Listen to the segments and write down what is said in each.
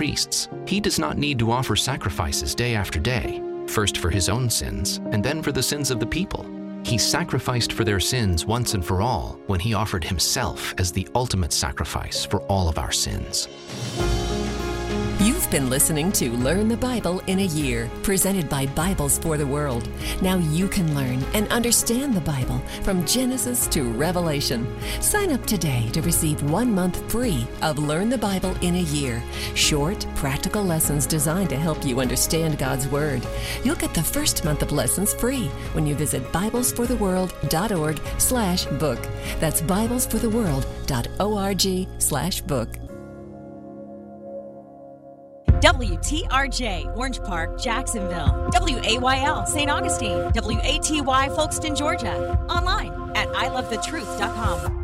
priests, he does not need to offer sacrifices day after day, first for his own sins and then for the sins of the people. He sacrificed for their sins once and for all when he offered himself as the ultimate sacrifice for all of our sins. You've been listening to Learn the Bible in a Year, presented by Bibles for the World. Now you can learn and understand the Bible from Genesis to Revelation. Sign up today to receive one month free of Learn the Bible in a Year. Short, practical lessons designed to help you understand God's Word. You'll get the first month of lessons free when you visit BiblesForTheWorld.org slash book. That's BiblesForTheWorld.org slash book. WTRJ, Orange Park, Jacksonville. WAYL, St. Augustine. WATY, Folkston, Georgia. Online at ilovethetruth.com.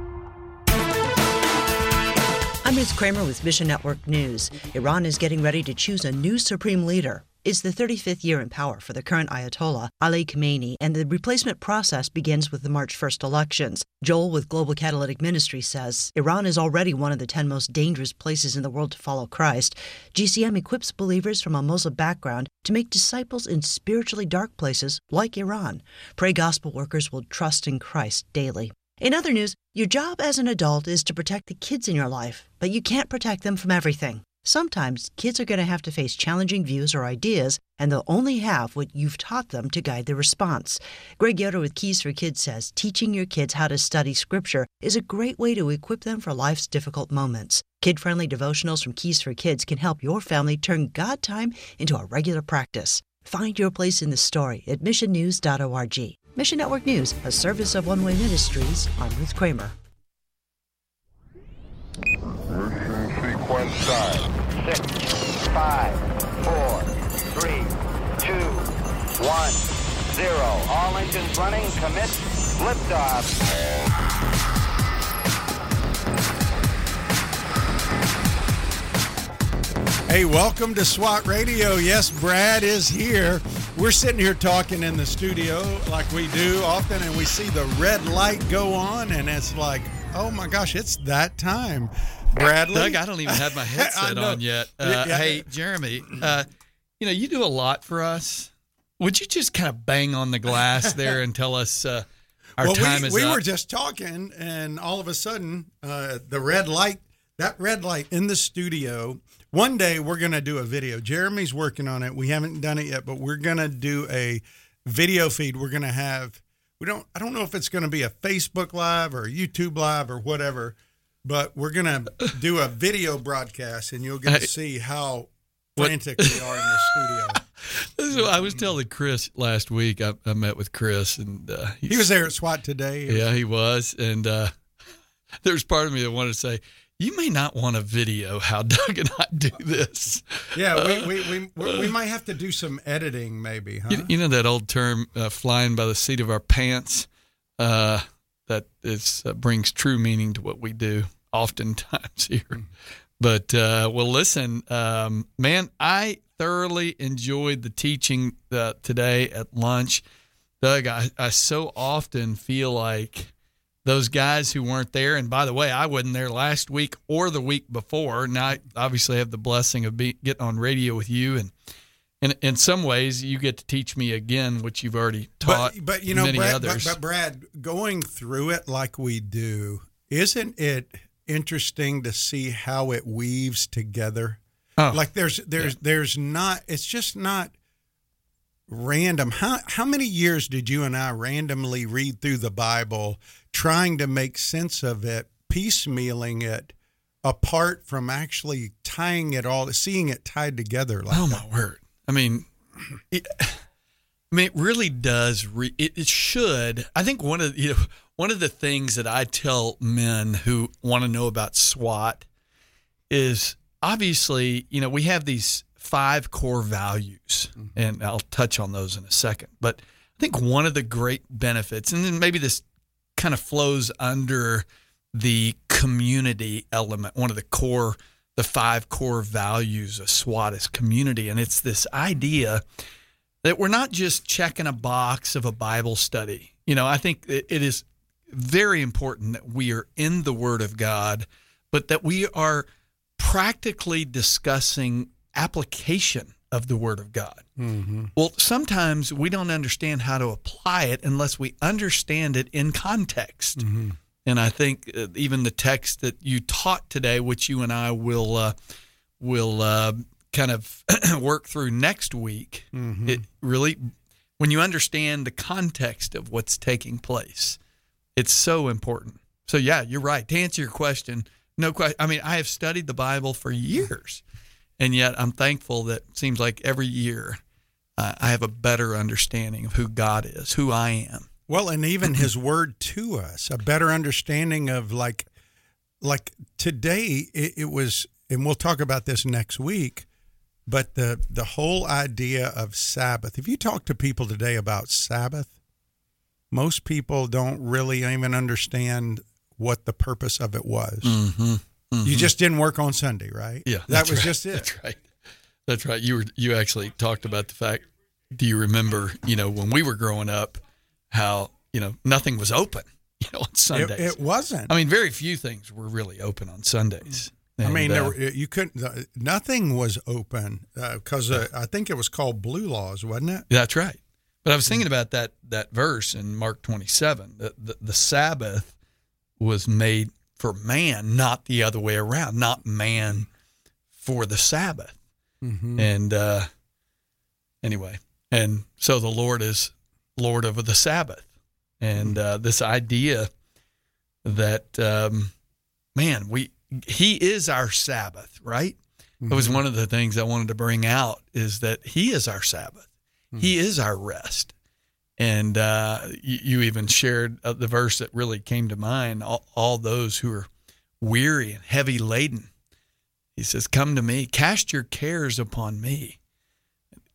I'm Ruth Kramer with Mission Network News. Iran is getting ready to choose a new supreme leader. It's the 35th year in power for the current Ayatollah, Ali Khamenei, and the replacement process begins with the March 1st elections. Joel with Global Catalytic Ministry says Iran is already one of the 10 most dangerous places in the world to follow Christ. GCM equips believers from a Muslim background to make disciples in spiritually dark places like Iran. Pray gospel workers will trust in Christ daily. In other news, your job as an adult is to protect the kids in your life, but you can't protect them from everything. Sometimes kids are going to have to face challenging views or ideas, and they'll only have what you've taught them to guide their response. Greg Yoder with Keys for Kids says teaching your kids how to study Scripture is a great way to equip them for life's difficult moments. Kid friendly devotionals from Keys for Kids can help your family turn God time into a regular practice. Find your place in the story at missionnews.org. Mission Network News, a service of One Way Ministries. I'm Ruth Kramer. sequence start. Six, five, four, three, two, one, zero. All engines running. Commit. Liftoff. Hey, welcome to SWAT Radio. Yes, Brad is here. We're sitting here talking in the studio like we do often, and we see the red light go on, and it's like, oh my gosh, it's that time. Bradley? Doug, I don't even have my headset on yet. Uh, Yeah. Hey, Jeremy, uh, you know, you do a lot for us. Would you just kind of bang on the glass there and tell us uh, our well, time we, is we up? were just talking, and all of a sudden, uh, the red light, that red light in the studio. One day we're going to do a video. Jeremy's working on it. We haven't done it yet, but we're going to do a video feed. We're going to have, we don't, I don't know if it's going to be a Facebook Live or a YouTube Live or whatever, but we're going to do a video broadcast and you'll get to see how frantic we are in the studio. This is what I was telling Chris last week. I, I met with Chris, and uh, He was there at SWAT today. Yeah, he was, and uh, there's part of me that wanted to say, "You may not want to video how Doug and I do this." Yeah, we, we, we, we, we might have to do some editing, maybe, huh? You, you know that old term, uh, "flying by the seat of our pants." Uh, that is uh, brings true meaning to what we do oftentimes here. But uh, well, listen, um, man, I thoroughly enjoyed the teaching uh, today at lunch. Doug, I, I so often feel like those guys who weren't there, and by the way, I wasn't there last week or the week before. And I obviously have the blessing of be, getting on radio with you, and in in some ways, you get to teach me again what you've already taught. but, but you know, Brad, but, but Brad, going through it like we do, isn't it interesting to see how it weaves together? Oh, Like there's there's there's not it's just not random. How how many years did you and I randomly read through the Bible trying to make sense of it, piecemealing it apart from actually tying it all seeing it tied together like oh that? my word! I mean, it, I mean, it really does. Re, it, it should. I think one of you know one of the things that I tell men who want to know about SWAT is obviously you know we have these five core values, mm-hmm. and I'll touch on those in a second. But I think one of the great benefits, and then maybe this kind of flows under the community element, one of the core, the five core values of SWAT is community. And it's this idea that we're not just checking a box of a Bible study. You know, I think it it is very important that we are in the Word of God, but that we are practically discussing application of the Word of God. Mm-hmm. Well, sometimes we don't understand how to apply it unless we understand it in context. Mm-hmm. And I think uh, even the text that you taught today, which you and I will uh, will uh, kind of work through next week, Mm-hmm. it really, when you understand the context of what's taking place, it's so important. So yeah, you're right. To answer your question, no question. I mean, I have studied the Bible for years, and yet I'm thankful that it seems like every year uh, I have a better understanding of who God is, who I am. Well, and even his word to us, a better understanding of like, like today it, it was, and we'll talk about this next week. But the the whole idea of Sabbath. If you talk to people today about Sabbath, most people don't really even understand what the purpose of it was. You just didn't work on Sunday, right? Mm-hmm. Yeah, that was right. just it. That's right. That's right. You were you actually talked about the fact. Do you remember? You know, when we were growing up, how you know nothing was open. You know, on Sundays. it wasn't. I mean, very few things were really open on Sundays. I mean, uh, were, you couldn't. Uh, nothing was open because uh, I think it was called Blue Laws, wasn't it? That's right. But I was thinking about that that verse in Mark 27. The, the, the Sabbath was made for man, not the other way around, not man for the Sabbath. And uh, anyway, and so the Lord is Lord over the Sabbath. And uh, this idea that, um, man, we He is our Sabbath, right? It was one of the things I wanted to bring out is that He is our Sabbath. He is our rest. And uh, you, you even shared uh, the verse that really came to mind all, all those who are weary and heavy laden. He says, Come to me, cast your cares upon me.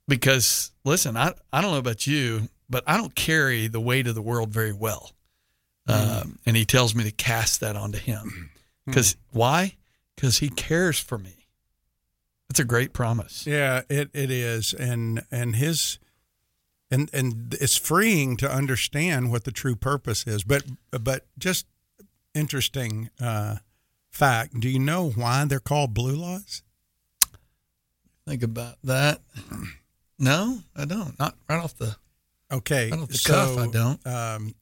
Because, listen, I, I don't know about you, but I don't carry the weight of the world very well. Um, and he tells me to cast that onto him. Because why? Because he cares for me. That's a great promise. Yeah, it, it is, and and his, and and it's freeing to understand what the true purpose is. But but just interesting uh, fact. Do you know why they're called Blue Laws? Think about that. No, I don't. Not right off the. Okay, Right off the so cuff, I don't. Um,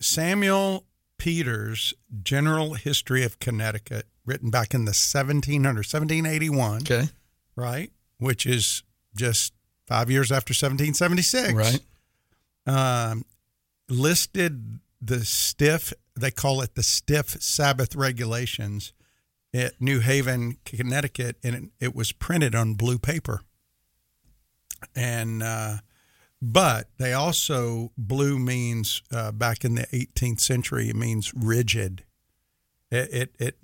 Samuel Peters' General History of Connecticut, written back in the 1700 1781, Okay. right? Which is just five years after 1776. Right. Um, listed the stiff, they call it the stiff Sabbath regulations at New Haven, Connecticut, and it, it was printed on blue paper. And, uh, but they also, blue means uh, back in the 18th century, it means rigid. It, it,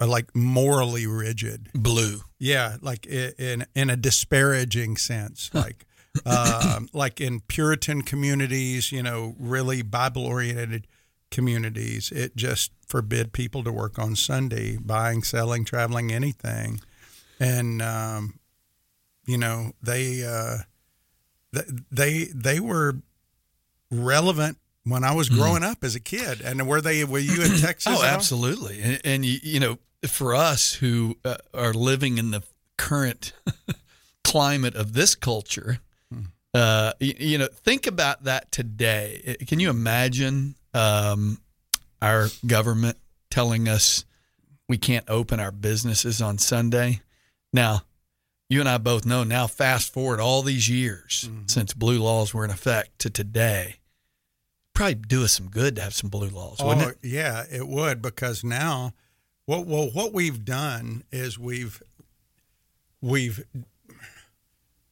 it like morally rigid. Blue. Yeah, like in in a disparaging sense, like um, like in Puritan communities, you know, really Bible oriented communities, it just forbid people to work on Sunday, buying, selling, traveling, anything, and um, you know they uh, they they were relevant when I was growing up as a kid, and were they? Were you in Texas? Hmm. Oh, absolutely. And, and you, you know, for us who uh, are living in the current climate of this culture, uh, you, you know, think about that today. Can you imagine um, our government telling us we can't open our businesses on Sunday? Now, you and I both know now, fast forward all these years since blue laws were in effect to today, probably do us some good to have some blue laws, wouldn't oh, it? yeah, it would because now, what well, what we've done is we've we've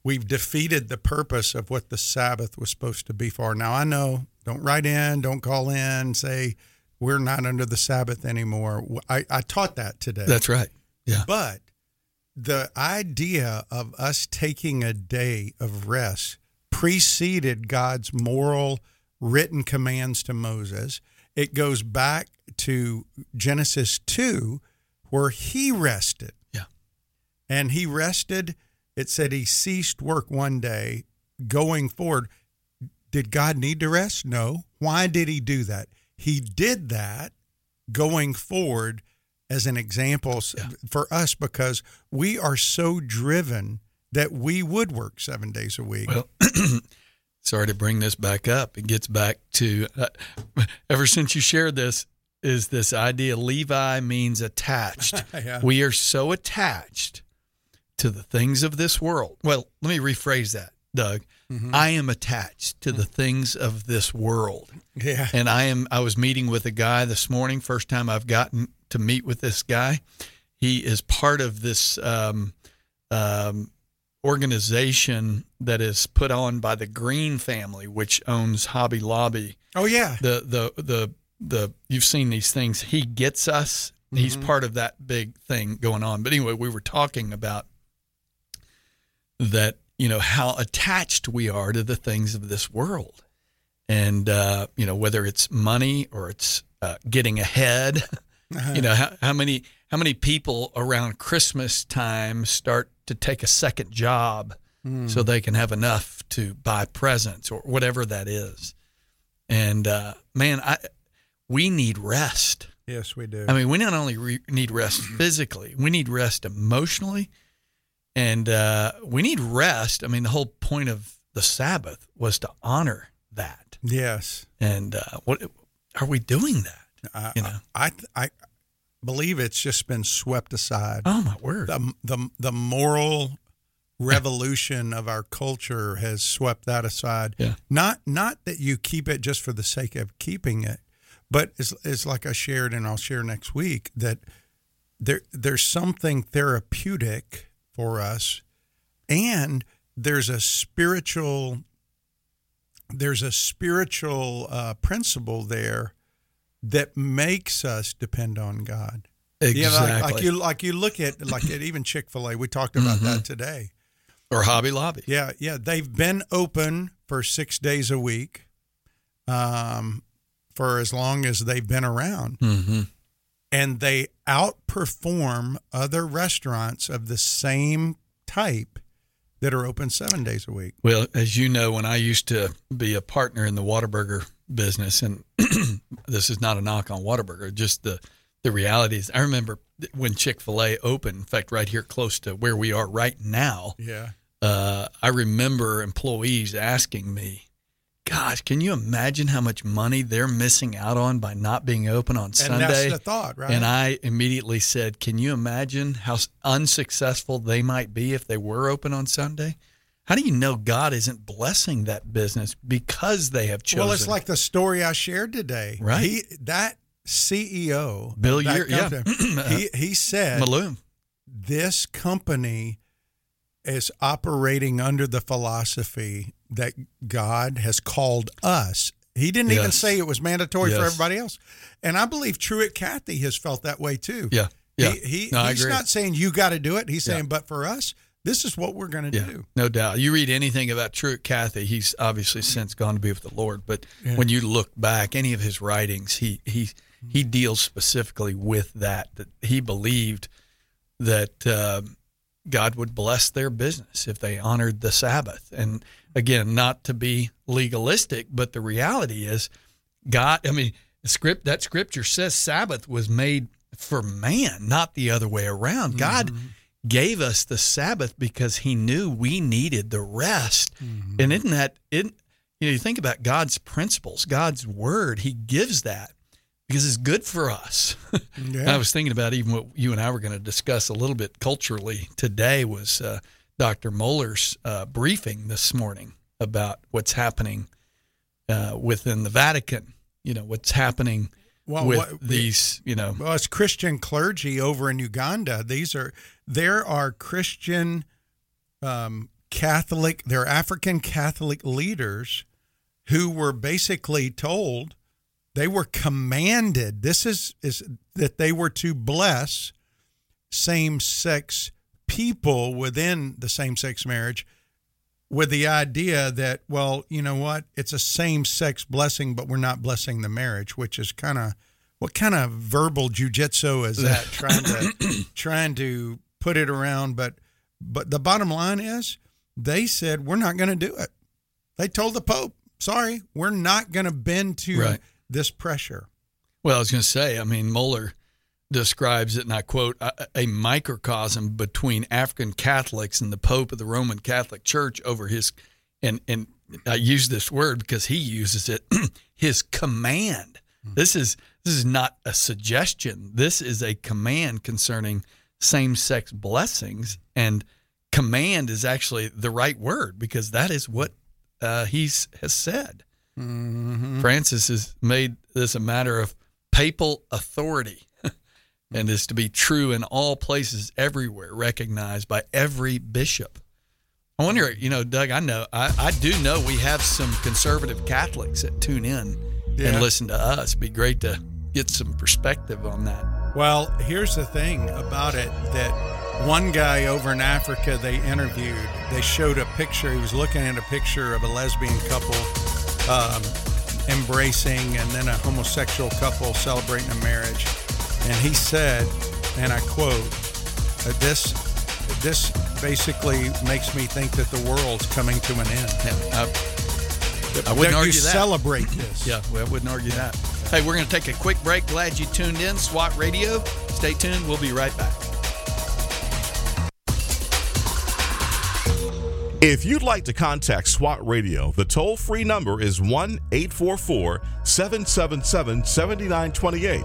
we've defeated the purpose of what the Sabbath was supposed to be for. Now I know, don't write in, don't call in, say we're not under the Sabbath anymore. I, I taught that today. That's right. Yeah. But the idea of us taking a day of rest preceded God's moral written commands to Moses. It goes back to Genesis 2, where he rested. Yeah. And he rested. It said he ceased work one day going forward. Did God need to rest? No. Why did he do that? He did that going forward as an example s- for us because we are so driven that we would work seven days a week. Well, sorry to bring this back up. It gets back to uh, ever since you shared this is this idea Levi means attached. Yeah. We are so attached to the things of this world. Well, let me rephrase that, Doug. Mm-hmm. I am attached to the things of this world. yeah. And I am I was meeting with a guy this morning, first time I've gotten to meet with this guy. He is part of this um, um, organization that is put on by the Green family, which owns Hobby Lobby. Oh yeah. The the the the you've seen these things. He gets us. He's part of that big thing going on. But anyway, we were talking about that. You know how attached we are to the things of this world, and uh, you know whether it's money or it's uh, getting ahead. you know how, how many how many people around Christmas time start to take a second job so they can have enough to buy presents or whatever that is. And uh, man, I we need rest. Yes, we do. I mean, we not only re- need rest physically, we need rest emotionally, and uh, we need rest. I mean, the whole point of the Sabbath was to honor that. yes. And uh, what are we doing that? I, You know. I, I believe it's just been swept aside. Oh my word! the the the moral revolution of our culture has swept that aside. Yeah. Not not that you keep it just for the sake of keeping it, but it's, it's like I shared and I'll share next week that there there's something therapeutic for us and there's a spiritual there's a spiritual uh, principle there that makes us depend on God. exactly. Yeah, like, like you like you look at like at even Chick Fil A. We talked about Mm-hmm. that today. or Hobby Lobby. Yeah, yeah, they've been open for six days a week, um, for as long as they've been around, Mm-hmm. and they outperform other restaurants of the same type that are open seven days a week. Well, as you know, when I used to be a partner in the Whataburger business, and this is not a knock on Whataburger, just the the reality is, I remember when Chick Fil A opened. In fact, right here close to where we are right now, Yeah, uh, I remember employees asking me, "Gosh, can you imagine how much money they're missing out on by not being open on and Sunday?" that's the thought, right? And I immediately said, "Can you imagine how unsuccessful they might be if they were open on Sunday? How do you know God isn't blessing that business because they have chosen?" well, it's like the story I shared today. Right. He that CEO, Bill Year- yeah. he he said Malone. this company is operating under the philosophy that God has called us. He didn't even say it was mandatory for everybody else. And I believe Truett Cathy has felt that way too. Yeah, yeah. He, he No, he's not saying you got to do it. He's Yeah. saying, but for us, this is what we're going to Yeah, do. no doubt. You read anything about Truett Cathy, he's obviously since gone to be with the Lord. But Yeah. when you look back, any of his writings, he he he deals specifically with that. That he believed that um, God would bless their business if they honored the Sabbath. And again, not to be legalistic, but the reality is, God. I mean, script that scripture says Sabbath was made for man, not the other way around. God gave us the Sabbath because He knew we needed the rest. And isn't that it? You know, you think about God's principles, God's word. He gives that because it's good for us. Yeah. I was thinking about even what you and I were going to discuss a little bit culturally today was uh, Dr. Mohler's uh, briefing this morning about what's happening uh, within the Vatican. You know, what's happening Well, with what- these, you know, Well, it's Christian clergy over in Uganda. These are there are Christian um, Catholic, they're African Catholic leaders who were basically told they were commanded. This is is that they were to bless same sex people within the same sex marriage with the idea that well you know what? It's a same sex blessing but we're not blessing the marriage which is kind of what kind of verbal jujitsu is that trying to trying to put it around? But but the bottom line is they said we're not going to do it. They told the pope sorry we're not going to bend to Right. this pressure. Well, I was going to say, I mean, Mohler describes it, and I quote, a, a microcosm between African Catholics and the Pope of the Roman Catholic Church over his, and and I use this word because he uses it, his command. This is this is not a suggestion. This is a command concerning same-sex blessings, and command is actually the right word because that is what uh, he's has said. Francis has made this a matter of papal authority and is to be true in all places, everywhere, recognized by every bishop. I wonder, you know, Doug, I know, I, I do know we have some conservative Catholics that tune in Yeah. and listen to us. It'd be great to get some perspective on that. Well, here's the thing about it that one guy over in Africa they interviewed, they showed a picture. He was looking at a picture of a lesbian couple um, embracing and then a homosexual couple celebrating a marriage. And he said, and I quote, uh, this this basically makes me think that the world's coming to an end. Yeah, I, I wouldn't you argue that. celebrate this. Yeah, well, I wouldn't argue that. Hey, we're going to take a quick break. Glad you tuned in. SWAT Radio. Stay tuned. We'll be right back. If you'd like to contact SWAT Radio, the toll free number is 1 844 777 7928.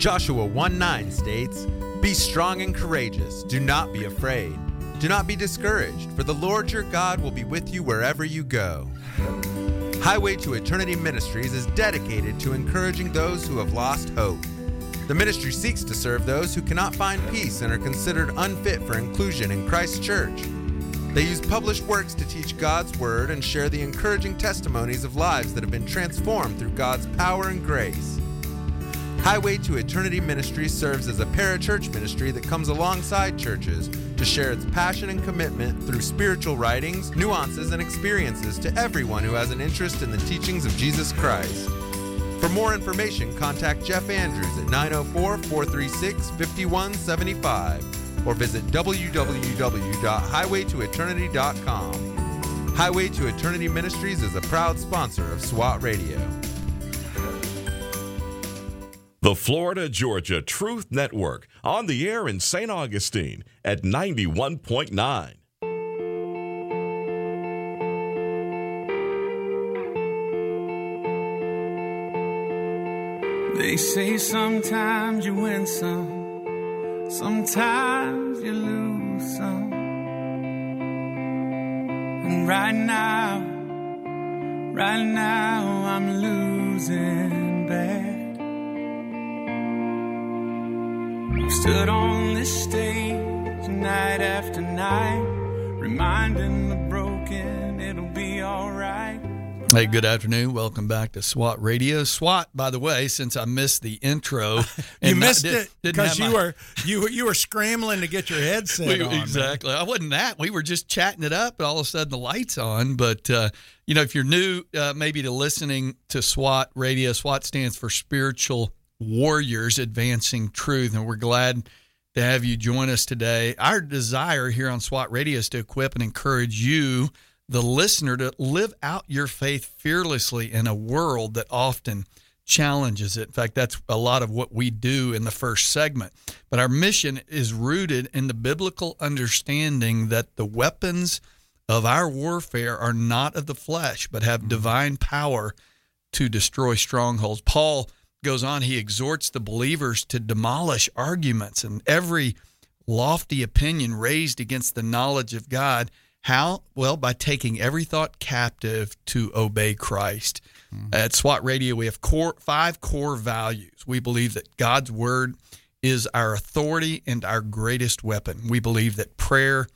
Joshua 1 9 states, Be strong and courageous. Do not be afraid. Do not be discouraged, for the Lord your God will be with you wherever you go. Highway to Eternity Ministries is dedicated to encouraging those who have lost hope. The ministry seeks to serve those who cannot find peace and are considered unfit for inclusion in Christ's church. They use published works to teach God's Word and share the encouraging testimonies of lives that have been transformed through God's power and grace. Highway to Eternity Ministry serves as a parachurch ministry that comes alongside churches to share its passion and commitment through spiritual writings, nuances, and experiences to everyone who has an interest in the teachings of Jesus Christ. For more information, contact Jeff Andrews at 904 436 5175 or visit www.highwaytoeternity.com. Highway to Eternity Ministries is a proud sponsor of SWAT Radio. The Florida Georgia Truth Network on the air in St. Augustine at 91.9. They say sometimes you win some, sometimes you lose some. And right now, right now, I'm losing stood on this stage night after night, reminding the broken it'll be alright. Hey, good afternoon. Welcome back to SWAT Radio. SWAT, by the way, since I missed the intro, You and not- missed did- it because you my- were you were you were scrambling to get your headset We- on. man. exactly. I wasn't that. We were just chatting it up, and all of a sudden the lights on. But uh, you know, if you're new, uh, maybe to listening to SWAT Radio, SWAT stands for Spiritual Warriors Advancing Truth, and we're glad to have you join us today. Our desire here on SWAT Radio is to equip and encourage you, the listener, to live out your faith fearlessly in a world that often challenges it. In fact, that's a lot of what we do in the first segment. But our mission is rooted in the biblical understanding that the weapons of our warfare are not of the flesh, but have divine power to destroy strongholds. Paul goes on, he exhorts the believers to demolish arguments and every lofty opinion raised against the knowledge of God How? Well, by taking every thought captive to obey Christ. Hmm. At SWAT Radio, we have core five core values. We believe that God's word is our authority and our greatest weapon. We believe that prayer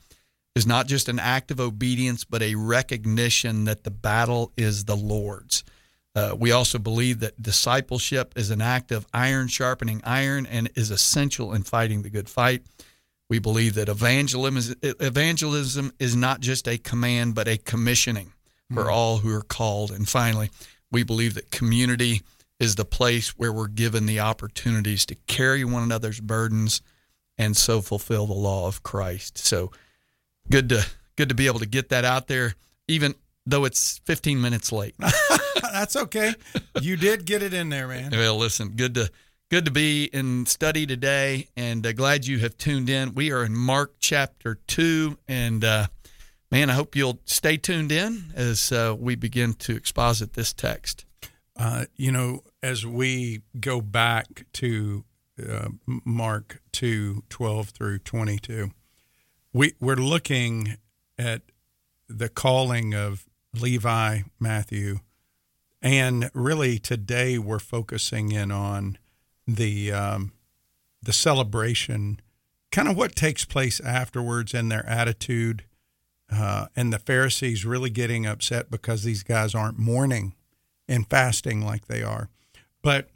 is not just an act of obedience, but a recognition that the battle is the Lord's. Uh, we also believe that discipleship is an act of iron sharpening iron and is essential in fighting the good fight. We believe that evangelism is, evangelism is not just a command, but a commissioning for Mm. all who are called. And finally, we believe that community is the place where we're given the opportunities to carry one another's burdens and so fulfill the law of Christ. So good to good to be able to get that out there, even though it's 15 minutes late. That's okay. You did get it in there, man. Well, listen, good to good to be in study today, and uh, glad you have tuned in. We are in Mark chapter two, and uh, man, I hope you'll stay tuned in as uh, we begin to exposit this text. Uh, you know, as we go back to uh, Mark 2 12 through 22, we, we're looking at the calling of Levi, Matthew, and really today we're focusing in on the um, the celebration, kind of what takes place afterwards and their attitude, uh, and the Pharisees really getting upset because these guys aren't mourning and fasting like they are. But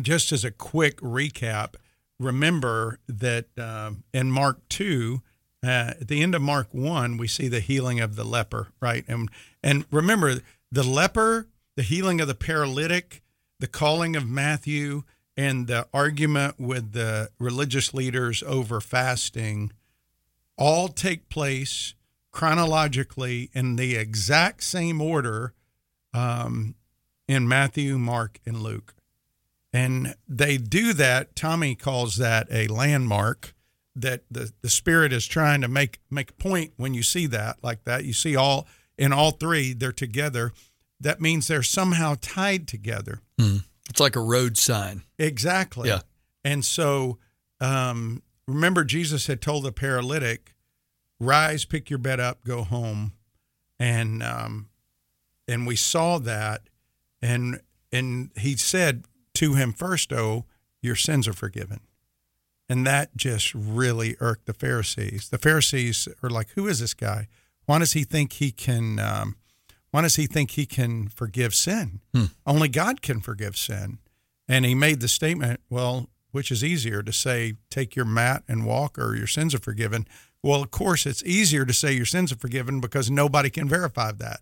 just as a quick recap, remember that um, in Mark 2, uh, at the end of Mark 1, we see the healing of the leper, right? And, and remember, the leper, the healing of the paralytic, the calling of Matthew, and the argument with the religious leaders over fasting all take place chronologically in the exact same order um, in Matthew, Mark, and Luke. And they do that. Tommy calls that a landmark that the, the Spirit is trying to make make a point when you see that like that. You see all in all three, they're together. That means they're somehow tied together. It's like a road sign. Exactly. Yeah. And so um, remember, Jesus had told the paralytic, "Rise, pick your bed up, go home," and um, and we saw that, and and he said to him first, "Oh, your sins are forgiven," and that just really irked the Pharisees. The Pharisees are like, "Who is this guy? Why does he think he can?" Um, why does he think he can forgive sin? Only God can forgive sin. And he made the statement, well, which is easier to say, take your mat and walk, or your sins are forgiven? Well, of course, it's easier to say your sins are forgiven because nobody can verify that.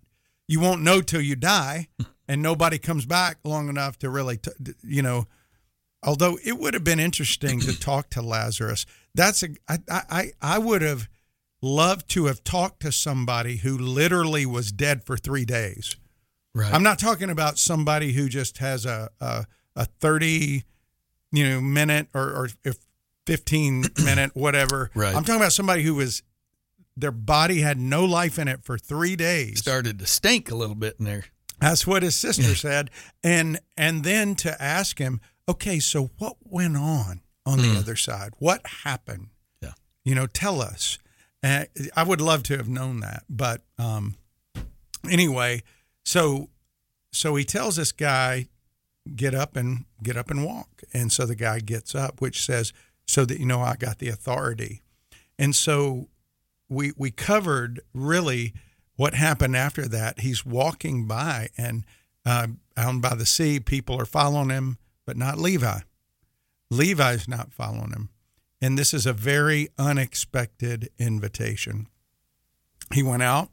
You won't know till you die, and nobody comes back long enough to really, t- you know. Although it would have been interesting to talk to Lazarus. That's a I I I would have loved to have talked to somebody who literally was dead for three days. Right. I'm not talking about somebody who just has a a, a 30 you know minute or or if 15 minute whatever. Right. I'm talking about somebody who was their body had no life in it for 3 days. Started to stink a little bit in there. That's what his sister said. And and then to ask him, okay, so what went on on the other side? What happened? Yeah. You know, tell us. Uh, I would love to have known that, but um, anyway, so so he tells this guy, get up and get up and walk, and so the guy gets up, which says, so that you know I got the authority, and so we we covered really what happened after that. He's walking by, and uh, out by the sea, people are following him, but not Levi. Levi's not following him. And this is a very unexpected invitation. He went out.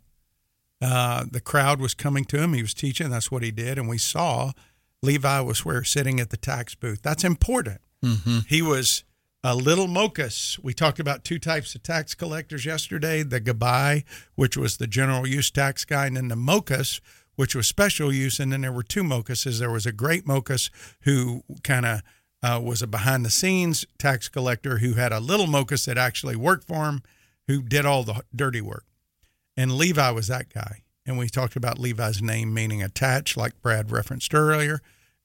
Uh, the crowd was coming to him. He was teaching. That's what he did. And we saw Levi was where sitting at the tax booth. That's important. He was a little mocus. We talked about two types of tax collectors yesterday the gabai, which was the general use tax guy, and then the mocus, which was special use. And then there were two mocuses. There was a great mocus who kind of uh, was a behind the scenes tax collector who had a little mocus that actually worked for him, who did all the dirty work. And Levi was that guy. And we talked about Levi's name meaning attached, like Brad referenced earlier.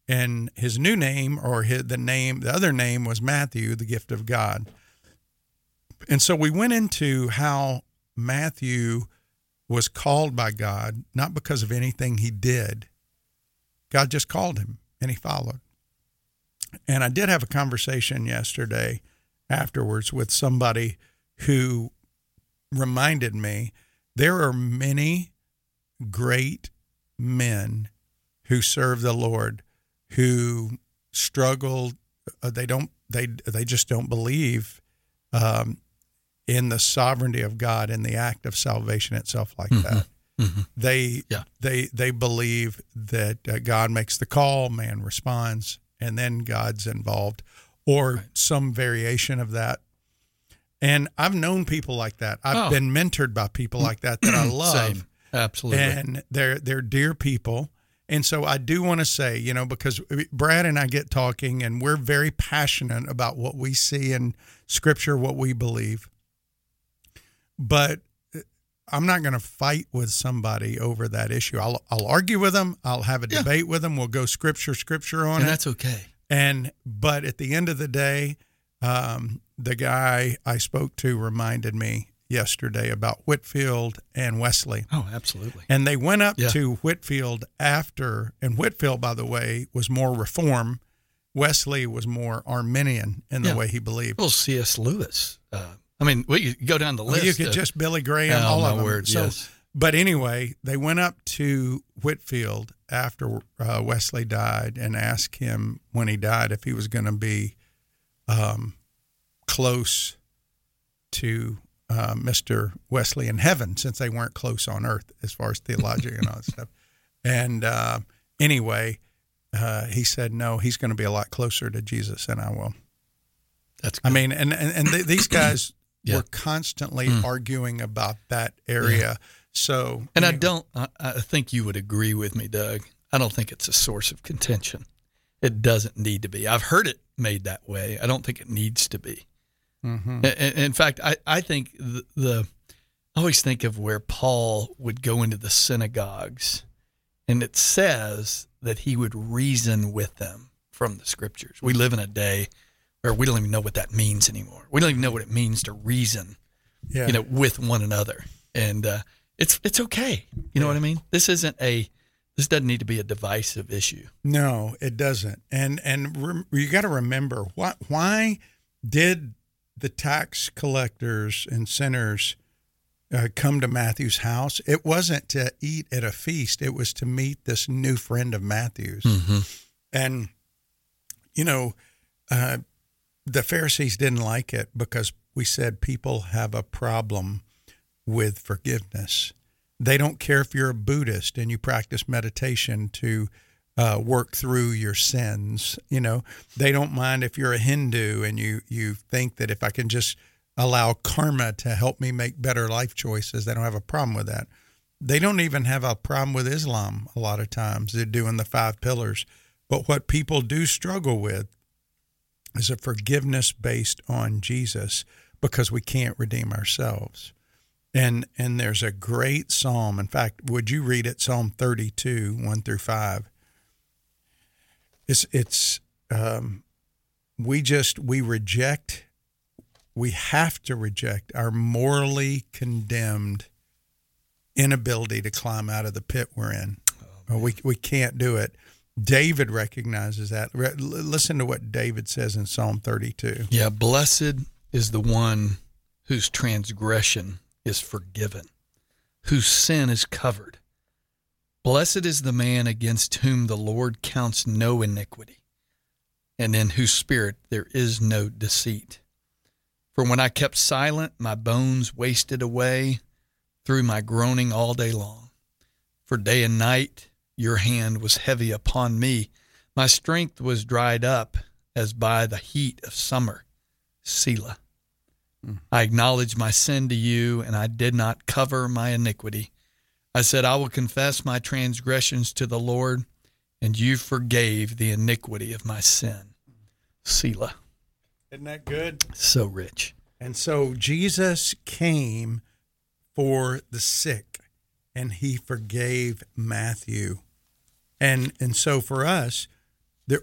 And his new name, or his, the name, the other name was Matthew, the gift of God. And so we went into how Matthew was called by God not because of anything he did. God just called him and he followed. And I did have a conversation yesterday afterwards with somebody who reminded me there are many great men who serve the Lord who struggle. Uh, they don't. They they just don't believe um, in the sovereignty of God in the act of salvation itself like Mhm. that. Mhm. They Yeah. they they believe that uh, God makes the call, man responds, and then God's involved, or some variation of that. And I've known people like that. I've Oh. been mentored by people like that that I love. Same. Absolutely. And they're they're dear people. And so I do want to say, you know, because Brad and I get talking and we're very passionate about what we see in scripture, what we believe. But I'm not going to fight with somebody over that issue. I'll I'll argue with them. I'll have a Yeah. debate with them. We'll go scripture scripture on and it. that's okay. And but at the end of the day, um, the guy I spoke to reminded me yesterday about Whitefield and Wesley. Oh, absolutely. And they went up Yeah. to Whitefield after, and Whitefield, by the way, was more reform. Wesley was more Arminian in the Yeah. way he believed. Well, C.S. Lewis. Uh, I mean, we could go down the Well, list. you could of- just Billy Graham, Oh, all of them. word, so, yes. but anyway, they went up to Whitefield after uh, Wesley died and asked him when he died if he was going to be um, close to uh, Mr. Wesley in heaven, since they weren't close on earth as far as theology and all that stuff. And uh, anyway, uh, he said no, he's going to be a lot closer to Jesus than I will. That's I mean, and and, and th- these guys Yeah. were constantly Mm. arguing about that area. So, And I don't. I, I think you would agree with me, Doug. I don't think it's a source of contention. It doesn't need to be. I've heard it made that way. I don't think it needs to be. Mhm. I- In fact, I, I think the, the I always think of where Paul would go into the synagogues, and it says that he would reason with them from the scriptures. We live in a day where we don't even know what that means anymore. We don't even know what it means to reason yeah, you know, with one another. And uh, it's it's okay. You know what I mean? This isn't a this doesn't need to be a divisive issue. no, it doesn't. And and rem- you got to remember what why did the tax collectors and sinners uh, come to Matthew's house? It wasn't to eat at a feast. It was to meet this new friend of Matthew's. And, you know, uh, the Pharisees didn't like it because we said people have a problem with forgiveness. They don't care if you're a Buddhist and you practice meditation to uh, work through your sins. You know, they don't mind if you're a Hindu and you you think that if I can just allow karma to help me make better life choices, they don't have a problem with that. They don't even have a problem with Islam a lot of times. They're doing the five pillars. But what people do struggle with is a forgiveness based on Jesus because we can't redeem ourselves. And and there's a great psalm. In fact, would you read it? Psalm 32, 1 through 5. It's it's um, we just we reject we have to reject our morally condemned inability to climb out of the pit we're in. Uh, we we can't do it. David recognizes that. Re- listen to what David says in Psalm 32. Yeah, blessed is the one whose transgression is forgiven, whose sin is covered. Blessed is the man against whom the Lord counts no iniquity, and in whose spirit there is no deceit. For when I kept silent, my bones wasted away through my groaning all day long. For day and night your hand was heavy upon me. My strength was dried up as by the heat of summer. Selah. Hmm. I acknowledged my sin to you, and I did not cover my iniquity. I said, I will confess my transgressions to the Lord, and you forgave the iniquity of my sin. Selah. Isn't that good? So rich. And so Jesus came for the sick and he forgave Matthew. And and so for us there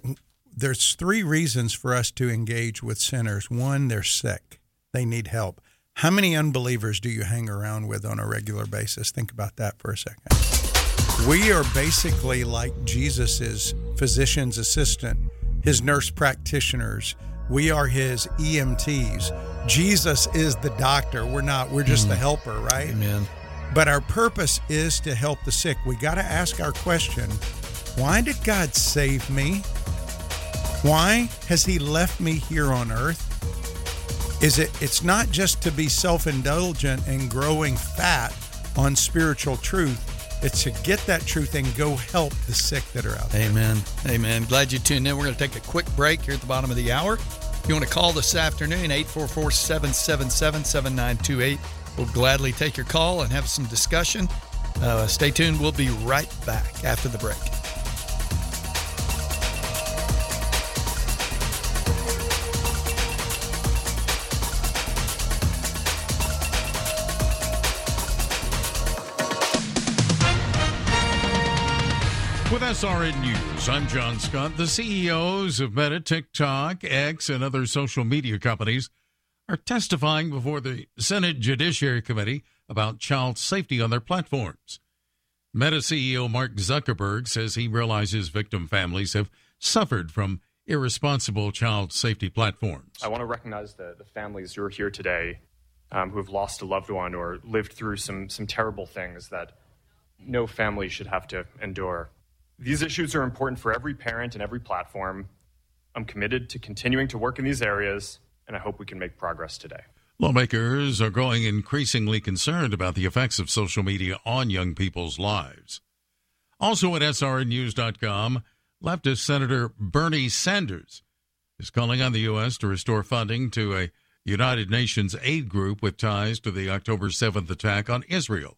there's three reasons for us to engage with sinners. One, they're sick. They need help. How many unbelievers do you hang around with on a regular basis? Think about that for a second. We are basically like Jesus's physician's assistant, his nurse practitioners. We are his EMTs. Jesus is the doctor. We're not. We're just the mm. helper, right? Amen. But our purpose is to help the sick. We got to ask our question why did God save me? Why has He left me here on earth? Is it, it's not just to be self indulgent and growing fat on spiritual truth, it's to get that truth and go help the sick that are out there. Amen. Amen. Glad you tuned in. We're going to take a quick break here at the bottom of the hour. If you want to call this afternoon, 844 777 7928. We'll gladly take your call and have some discussion. Uh, stay tuned. We'll be right back after the break. SRN News, I'm John Scott. The CEOs of Meta, TikTok, X, and other social media companies are testifying before the Senate Judiciary Committee about child safety on their platforms. Meta CEO Mark Zuckerberg says he realizes victim families have suffered from irresponsible child safety platforms. I want to recognize the, the families who are here today um, who have lost a loved one or lived through some, some terrible things that no family should have to endure. These issues are important for every parent and every platform. I'm committed to continuing to work in these areas, and I hope we can make progress today. Lawmakers are growing increasingly concerned about the effects of social media on young people's lives. Also at srnnews.com, leftist Senator Bernie Sanders is calling on the U.S. to restore funding to a United Nations aid group with ties to the October 7th attack on Israel.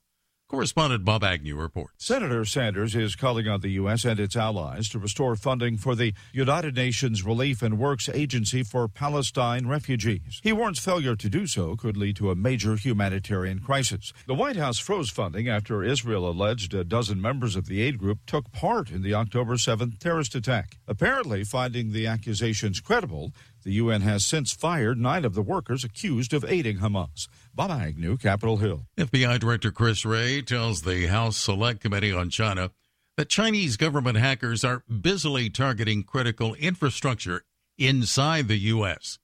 Correspondent Bob Agnew reports. Senator Sanders is calling on the U.S. and its allies to restore funding for the United Nations Relief and Works Agency for Palestine refugees. He warns failure to do so could lead to a major humanitarian crisis. The White House froze funding after Israel alleged a dozen members of the aid group took part in the October 7th terrorist attack. Apparently, finding the accusations credible, the UN has since fired nine of the workers accused of aiding Hamas. Bob Agnew, Capitol Hill. FBI Director Chris Wray tells the House Select Committee on China that Chinese government hackers are busily targeting critical infrastructure inside the U.S.,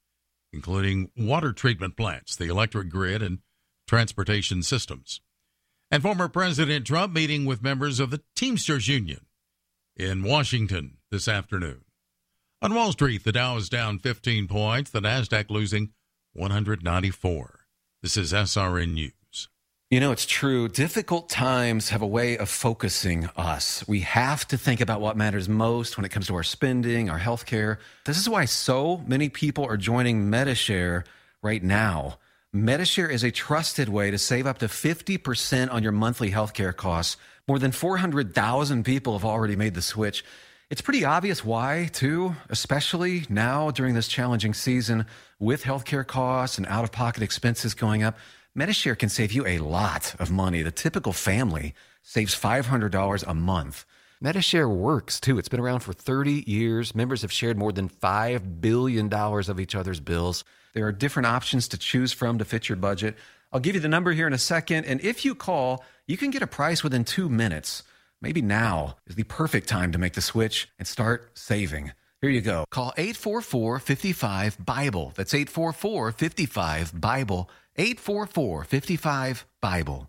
including water treatment plants, the electric grid, and transportation systems. And former President Trump meeting with members of the Teamsters Union in Washington this afternoon. On Wall Street, the Dow is down 15 points, the Nasdaq losing 194. This is SRN News. You know, it's true. Difficult times have a way of focusing us. We have to think about what matters most when it comes to our spending, our health care. This is why so many people are joining Medi-Share right now. Medi-Share is a trusted way to save up to 50% on your monthly healthcare costs. More than 400,000 people have already made the switch. It's pretty obvious why, too, especially now during this challenging season with healthcare costs and out of pocket expenses going up. Medi-Share can save you a lot of money. The typical family saves $500 a month. Medi-Share works too. It's been around for 30 years. Members have shared more than $5 billion of each other's bills. There are different options to choose from to fit your budget. I'll give you the number here in a second. And if you call, you can get a price within two minutes. Maybe now is the perfect time to make the switch and start saving. Here you go. Call 844 55 Bible. That's 844 55 Bible. 844 55 Bible.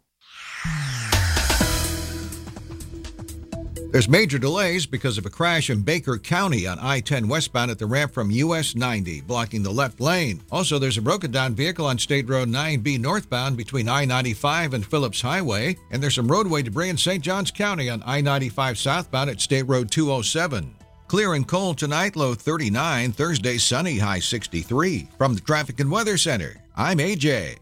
There's major delays because of a crash in Baker County on I 10 westbound at the ramp from US 90, blocking the left lane. Also, there's a broken down vehicle on State Road 9B northbound between I 95 and Phillips Highway, and there's some roadway debris in St. Johns County on I 95 southbound at State Road 207. Clear and cold tonight, low 39, Thursday sunny, high 63. From the Traffic and Weather Center, I'm AJ.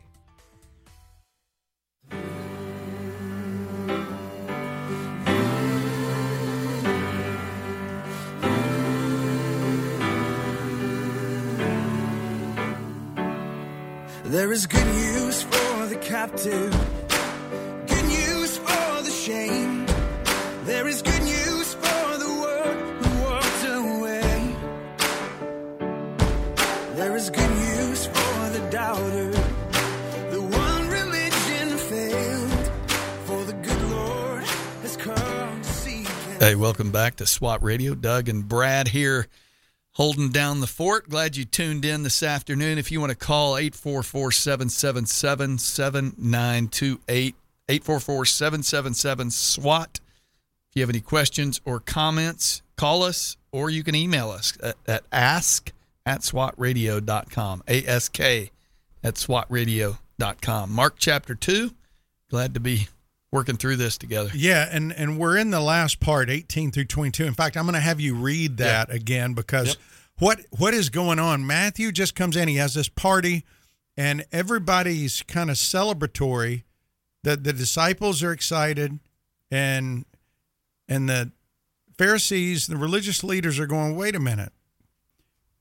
There is good news for the captive, good news for the shame. There is good news Hey, welcome back to SWAT Radio. Doug and Brad here holding down the fort. Glad you tuned in this afternoon. If you want to call 844 777 7928, 844 777 SWAT. If you have any questions or comments, call us or you can email us at, at ask at swatradio.com. ASK at swatradio.com. Mark chapter 2. Glad to be working through this together. Yeah, and and we're in the last part, 18 through 22. In fact, I'm going to have you read that again because Yep. what what is going on? Matthew just comes in. He has this party, and everybody's kind of celebratory. The the disciples are excited, and and the Pharisees, the religious leaders are going. Wait a minute,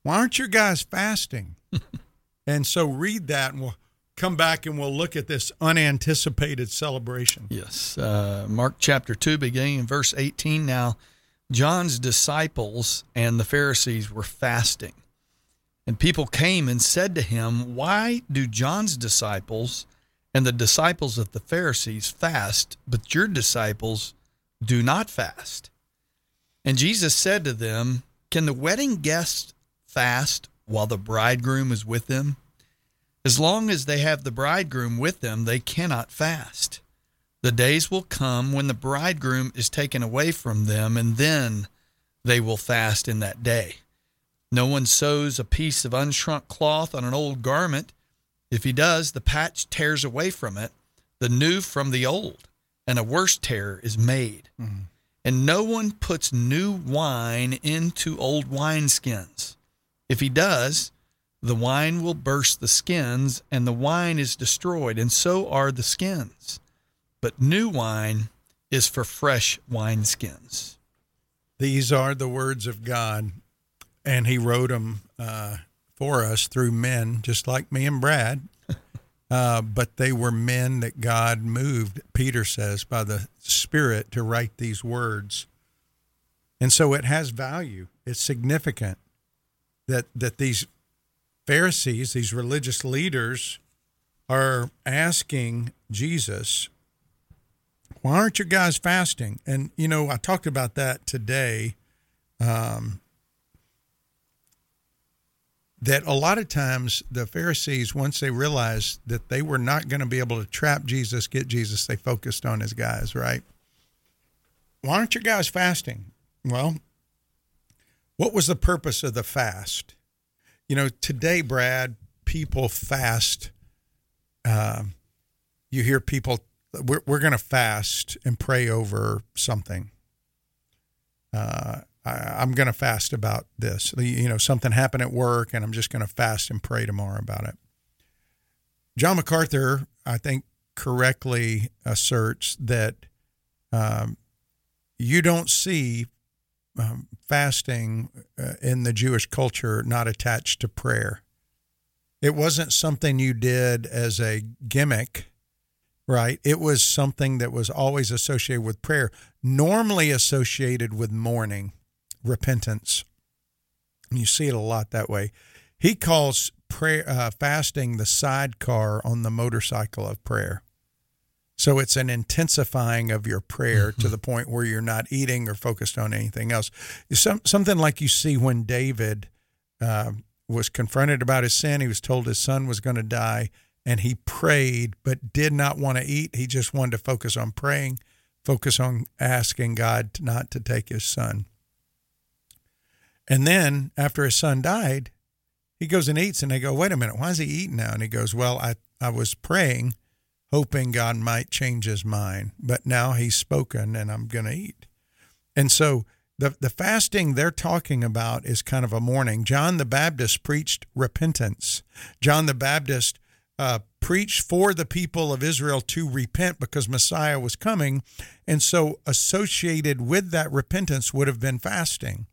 why aren't you guys fasting? and so read that, and we'll come back and we'll look at this unanticipated celebration. Yes. Uh, Mark chapter 2, beginning in verse 18. Now, John's disciples and the Pharisees were fasting. And people came and said to him, Why do John's disciples and the disciples of the Pharisees fast, but your disciples do not fast? And Jesus said to them, Can the wedding guests fast while the bridegroom is with them? As long as they have the bridegroom with them, they cannot fast. The days will come when the bridegroom is taken away from them, and then they will fast in that day. No one sews a piece of unshrunk cloth on an old garment. If he does, the patch tears away from it, the new from the old, and a worse tear is made. Mm-hmm. And no one puts new wine into old wineskins. If he does, the wine will burst the skins, and the wine is destroyed, and so are the skins. But new wine is for fresh wineskins. These are the words of God, and He wrote them uh, for us through men, just like me and Brad. Uh, but they were men that God moved, Peter says, by the Spirit to write these words. And so it has value. It's significant that that these Pharisees, these religious leaders, are asking Jesus, why aren't you guys fasting? And, you know, I talked about that today. Um, that a lot of times the Pharisees, once they realized that they were not going to be able to trap Jesus, get Jesus, they focused on his guys, right? Why aren't you guys fasting? Well, what was the purpose of the fast? You know, today, Brad, people fast. Um, you hear people, we're, we're going to fast and pray over something. Uh, I, I'm going to fast about this. You know, something happened at work, and I'm just going to fast and pray tomorrow about it. John MacArthur, I think, correctly asserts that um, you don't see um, fasting uh, in the Jewish culture not attached to prayer. It wasn't something you did as a gimmick, right? It was something that was always associated with prayer, normally associated with mourning, repentance. You see it a lot that way. He calls prayer uh, fasting the sidecar on the motorcycle of prayer. So it's an intensifying of your prayer to the point where you're not eating or focused on anything else. Some, something like you see when David uh, was confronted about his sin. He was told his son was going to die, and he prayed, but did not want to eat. He just wanted to focus on praying, focus on asking God not to take his son. And then after his son died, he goes and eats, and they go, "Wait a minute, why is he eating now?" And he goes, "Well, I I was praying." Hoping God might change his mind. But now he's spoken and I'm going to eat. And so the, the fasting they're talking about is kind of a mourning. John the Baptist preached repentance. John the Baptist uh, preached for the people of Israel to repent because Messiah was coming. And so associated with that repentance would have been fasting.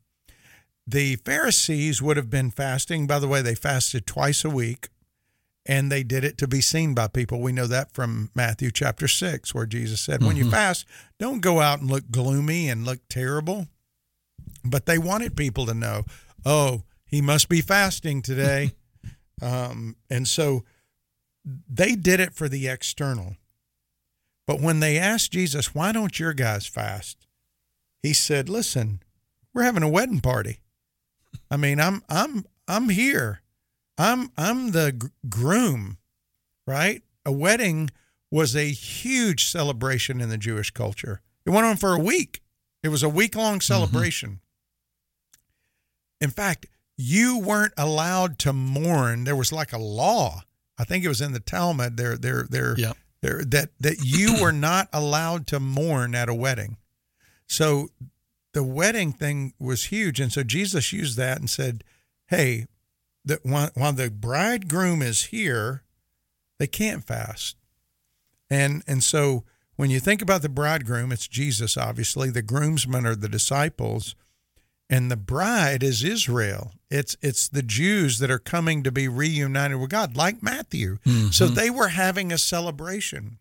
The Pharisees would have been fasting. By the way, they fasted twice a week and they did it to be seen by people. We know that from Matthew chapter 6, where Jesus said, When you Mhm. fast, don't go out and look gloomy and look terrible. But they wanted people to know, oh, he must be fasting today. um, and so they did it for the external. But when they asked Jesus, why don't your guys fast? he said, "Listen, we're having a wedding party. I mean, I'm I'm I'm here. I'm I'm the gr- groom, right? A wedding was a huge celebration in the Jewish culture. It went on for a week. It was a week long mm-hmm. celebration. In fact, you weren't allowed to mourn. There was like a law. I think it was in the Talmud. There, there, there, Yep. there that that you were not allowed to mourn at a wedding. So the wedding thing was huge, and so Jesus used that and said, "Hey, that while, while the bridegroom is here, they can't fast." And and so when you think about the bridegroom, it's Jesus, obviously. The groomsmen are the disciples, and the bride is Israel. It's it's the Jews that are coming to be reunited with God, like Matthew. So Mhm. they were having a celebration.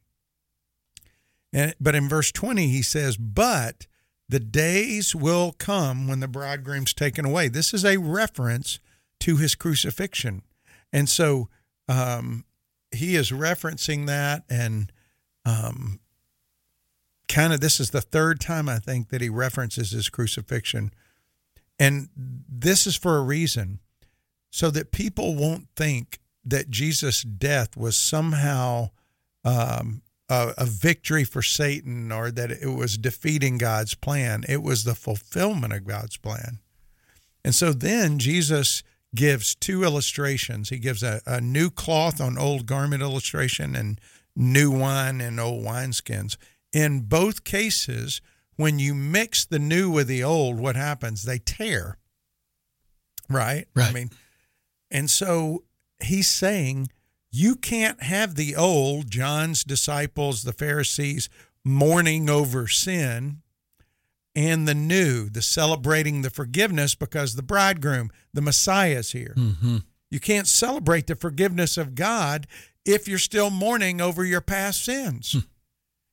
And but in verse 20 he says, "But the days will come when the bridegroom's taken away." This is a reference to his crucifixion. And so um, he is referencing that and um, kind of this is the third time I think that he references his crucifixion. And this is for a reason so that people won't think that Jesus' death was somehow um, a, a victory for Satan or that it was defeating God's plan. It was the fulfillment of God's plan. And so then Jesus gives two illustrations. He gives a, a new cloth on old garment illustration and new wine in old wineskins. In both cases, when you mix the new with the old, what happens? They tear. Right? right. I mean, and so he's saying you can't have the old, John's disciples, the Pharisees, mourning over sin, and the new, the celebrating the forgiveness because the bridegroom, the Messiah, is here. Mm-hmm. You can't celebrate the forgiveness of God if you're still mourning over your past sins.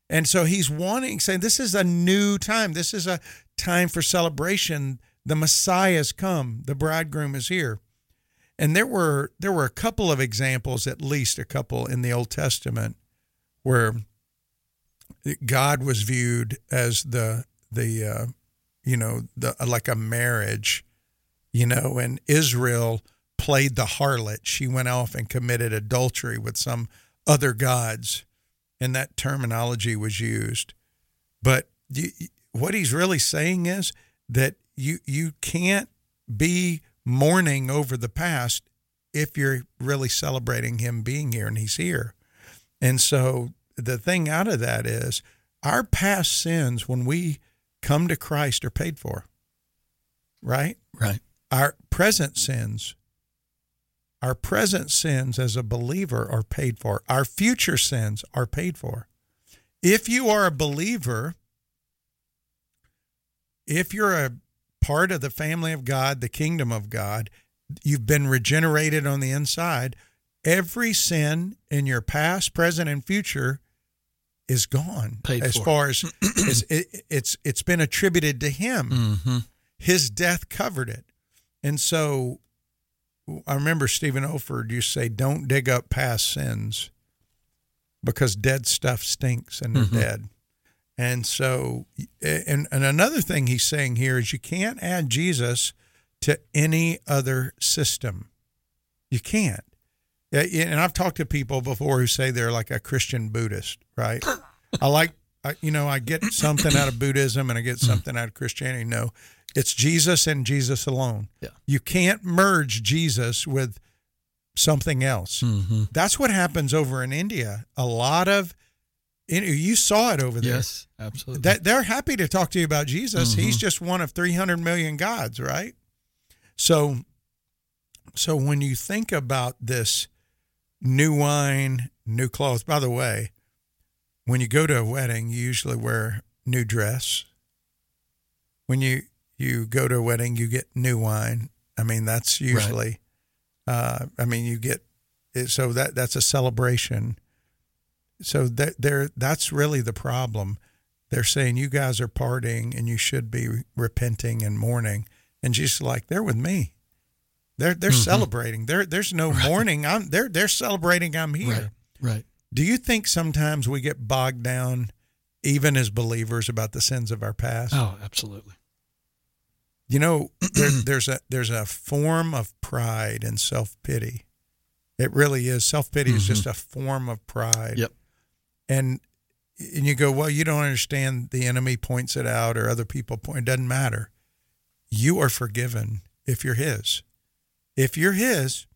and so he's wanting, saying, This is a new time. This is a time for celebration. The Messiah's come, the bridegroom is here. And there were there were a couple of examples, at least a couple in the Old Testament, where God was viewed as the the uh, you know the like a marriage, you know, and Israel played the harlot. She went off and committed adultery with some other gods, and that terminology was used. But you, what he's really saying is that you you can't be mourning over the past if you're really celebrating him being here and he's here. And so the thing out of that is our past sins when we come to Christ are paid for. Right? Right. Our present sins our present sins as a believer are paid for. Our future sins are paid for. If you are a believer, if you're a part of the family of God, the kingdom of God, you've been regenerated on the inside, every sin in your past, present, and future is gone Paid as far as, as it, it's it's been attributed to him. Mm-hmm. His death covered it. And so I remember Stephen Olford used to say, Don't dig up past sins because dead stuff stinks and they're Mhm. dead. And so, and, and another thing he's saying here is you can't add Jesus to any other system. You can't. And I've talked to people before who say they're like a Christian Buddhist, right? I like, I, you know, I get something out of Buddhism and I get something out of Christianity. No, it's Jesus and Jesus alone. Yeah. You can't merge Jesus with something else. Mm-hmm. That's what happens over in India. A lot of, you saw it over there. Yes, absolutely. That they're happy to talk to you about Jesus. Mhm. He's just one of 300 million gods, right? So so when you think about this new wine, new clothes, by the way, when you go to a wedding, you usually wear new dress. When you you go to a wedding, you get new wine. I mean, that's usually uh I mean, you get it- so that that's a celebration. So that there that's really the problem. They're saying you guys are partying and you should be repenting and mourning. And Jesus like, they're with me. They're they're Mhm. celebrating. There there's no mourning. I'm they're they're celebrating I'm here. Right. Right. Do you think sometimes we get bogged down even as believers, about the sins of our past? Oh, absolutely. You know, there, there's a there's a form of pride and self pity. It really is. Self pity is just a form of pride. Yep. And and you go, well, you don't understand. The enemy points it out, or other people point. It doesn't matter. You are forgiven if you're His. If you're His,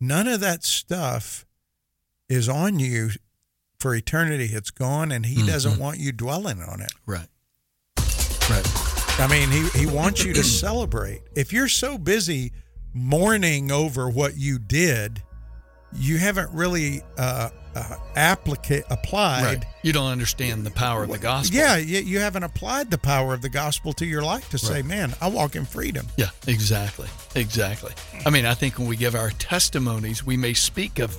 none of that stuff is on you for eternity. It's gone, and He doesn't want you dwelling on it. Right. Right. I mean, he, he wants you to celebrate. If you're so busy mourning over what you did, you haven't really uh, uh, applica- applied. Right. You don't understand the power of the gospel. Yeah, you, you haven't applied the power of the gospel to your life to say, Right. man, I walk in freedom. Yeah, exactly. Exactly. I mean, I think when we give our testimonies, we may speak of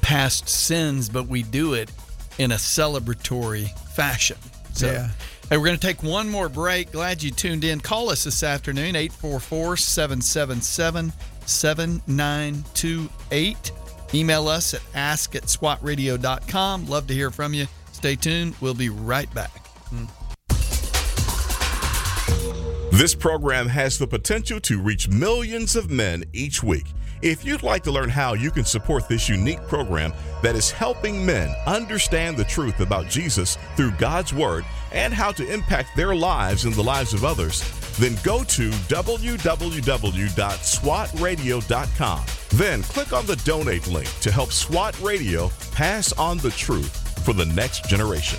past sins, but we do it in a celebratory fashion. So, Yeah. hey, we're going to take one more break. Glad you tuned in. Call us this afternoon, 844 777 7928. Email us at ask at swatradio.com. Love to hear from you. Stay tuned. We'll be right back. Hmm. This program has the potential to reach millions of men each week. If you'd like to learn how you can support this unique program that is helping men understand the truth about Jesus through God's Word and how to impact their lives and the lives of others, then go to www.swatradio.com. Then click on the donate link to help SWAT Radio pass on the truth for the next generation.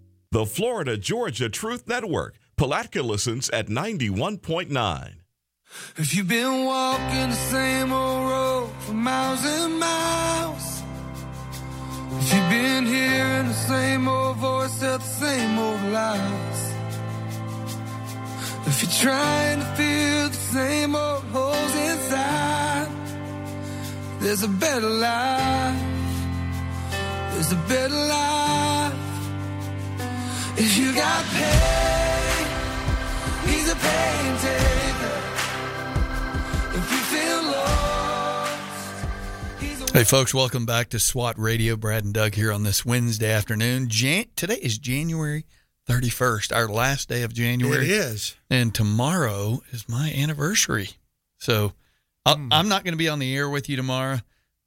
The Florida Georgia Truth Network. Palatka listens at 91.9. If you've been walking the same old road for miles and miles, if you've been hearing the same old voice tell the same old lies, if you're trying to fill the same old holes inside, there's a better life. There's a better life. If you got pain, he's a pain taker. If you feel lost, Hey, folks, welcome back to SWAT Radio. Brad and Doug here on this Wednesday afternoon. Jan- today is January 31st, our last day of January. It is. And tomorrow is my anniversary. So I'll, Hmm. I'm not going to be on the air with you tomorrow,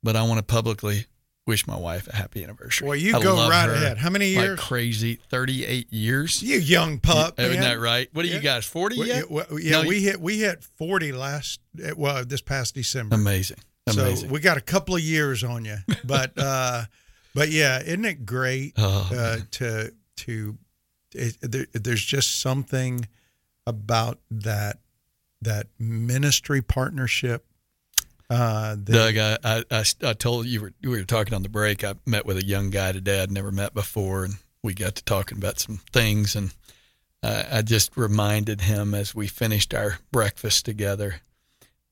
but I want to publicly wish my wife a happy anniversary. Well, you I go right ahead. How many years? like crazy. 38 years. You young pup. Isn't man. that right? What do you guys, 40 We- yet? Yeah, yeah, No, we you- hit we hit forty last eh, well this past December. Amazing. Amazing. So we got a couple of years on you, but uh, but yeah, isn't it great Oh, uh, to to it, there, there's just something about that that ministry partnership. Uh, that, Doug, I, I, I, I told you were, we were talking on the break. I met with a young guy today I'd never met before, and we got to talking about some things. And uh, I just reminded him as we finished our breakfast together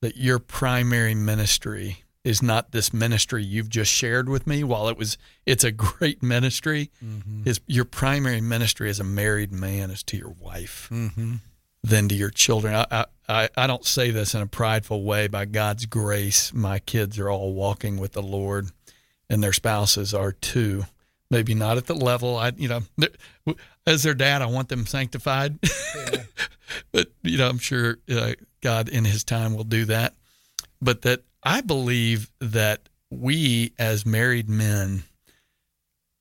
that your primary ministry is not this ministry you've just shared with me. While it was, it's a great ministry. Is your primary ministry as a married man is to your wife Mhm. than to your children. I, I- I, I don't say this in a prideful way. By God's grace, my kids are all walking with the Lord, and their spouses are too. Maybe not at the level I, you know, as their dad, I want them sanctified. but you know, I'm sure uh, God in His time will do that. But that I believe that we as married men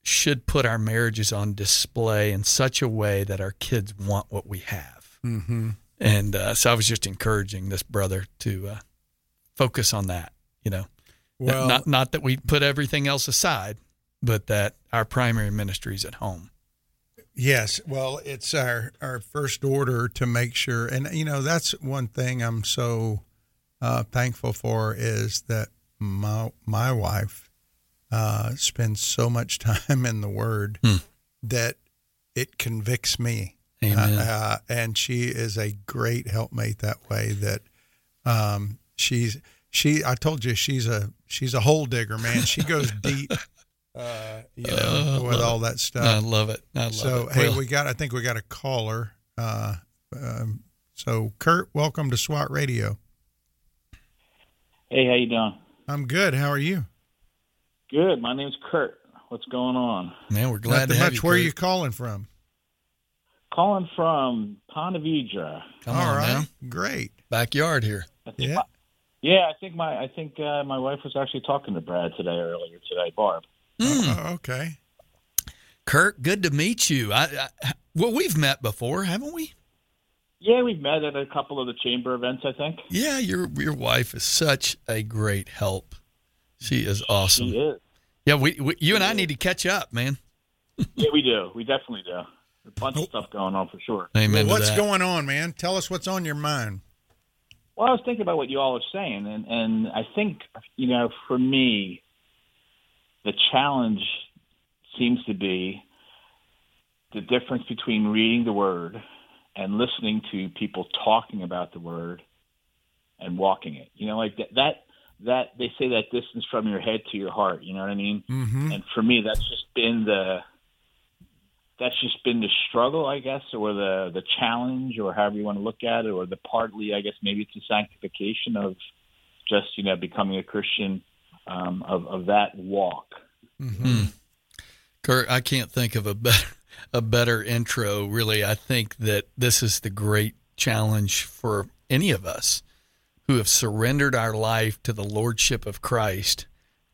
should put our marriages on display in such a way that our kids want what we have. Mhm. And uh, so I was just encouraging this brother to uh, focus on that. You know, Well- not not that we put everything else aside, but that our primary ministry is at home. Yes, well, it's our our first order to make sure, and you know that's one thing I'm so uh, thankful for is that my my wife uh, spends so much time in the Word that it convicts me. Amen. Uh, and she is a great helpmate that way. That um, she's she. I told you she's a she's a hole digger, man. She goes deep. Uh, you know, Oh, with all that stuff. I love it. I love so, it. hey, Well- we got. I think we got a caller. Uh, um, so, Curt, welcome to SWAT Radio. Hey, how you doing? I'm good. How are you? Good. My name's Curt. What's going on? Man, we're glad Nothing to have much. you. Where are you calling from? Calling from Ponte Vedra. Come All on right. now. Great. Backyard here. Yeah. Yeah, I think my I think uh, my wife was actually talking to Brad today earlier today, Barb. Oh, okay. Kirk, good to meet you. I, I well, we've met before, haven't we? Yeah, we've met at a couple of the chamber events, I think. Yeah, your your wife is such a great help. She is awesome. She is. Yeah, we, we you and I need to catch up, man. Yeah, we do. We definitely do. A bunch of stuff going on for sure. Amen. Well, what's that. going on, man? Tell us what's on your mind. Well, I was thinking about what you all are saying, and and I think you know, for me, the challenge seems to be the difference between reading the Word and listening to people talking about the Word and walking it. You know, like that that, that they say that distance from your head to your heart. You know what I mean? Mm-hmm. And for me, that's just been the that's just been the struggle, I guess, or the the challenge, or however you want to look at it, or the partly, I guess, maybe it's the sanctification of just you know becoming a Christian um, of of that walk. Hmm. Curt, I can't think of a better a better intro. Really, I think that this is the great challenge for any of us who have surrendered our life to the lordship of Christ.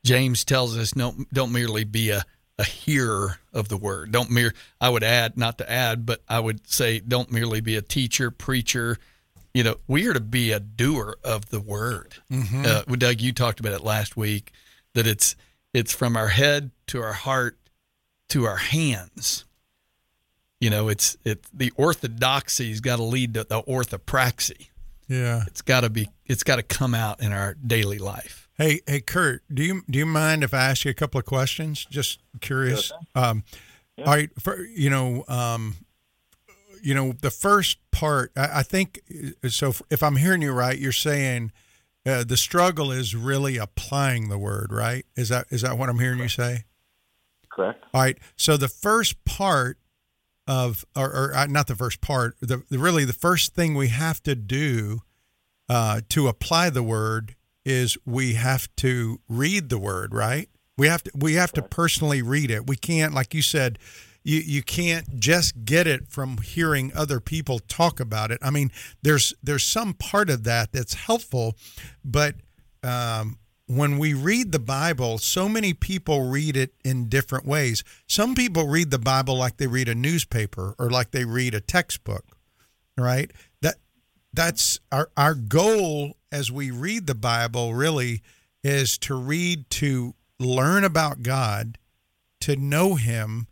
James tells us, don't don't merely be a a hearer of the word. Don't mere. I would add, not to add, but I would say, don't merely be a teacher, preacher. You know, we are to be a doer of the word. Mhm. Uh, Doug, you talked about it last week that it's it's from our head to our heart to our hands. You know, it's it the orthodoxy's got to lead to the orthopraxy. Yeah. It's got to be it's got to come out in our daily life. Hey, hey, Curt, do you do you mind if I ask you a couple of questions? Just curious. Um, All right, for, you know, um, you know, the first part, I, I think. So, if I'm hearing you right, you're saying uh, the struggle is really applying the word, right? Is that is that what I'm hearing you say? Correct. All right. So the first part of, or, or uh, not the first part, the, the really the first thing we have to do uh, to apply the word is we have to read the word, right? We have to we have to personally read it. We can't, like you said, you you can't just get it from hearing other people talk about it. I mean, there's there's some part of that that's helpful, but um, when we read the Bible, so many people read it in different ways. Some people read the Bible like they read a newspaper or like they read a textbook, right? That that's our our goal as we read the Bible really is to read to learn about God, to know him,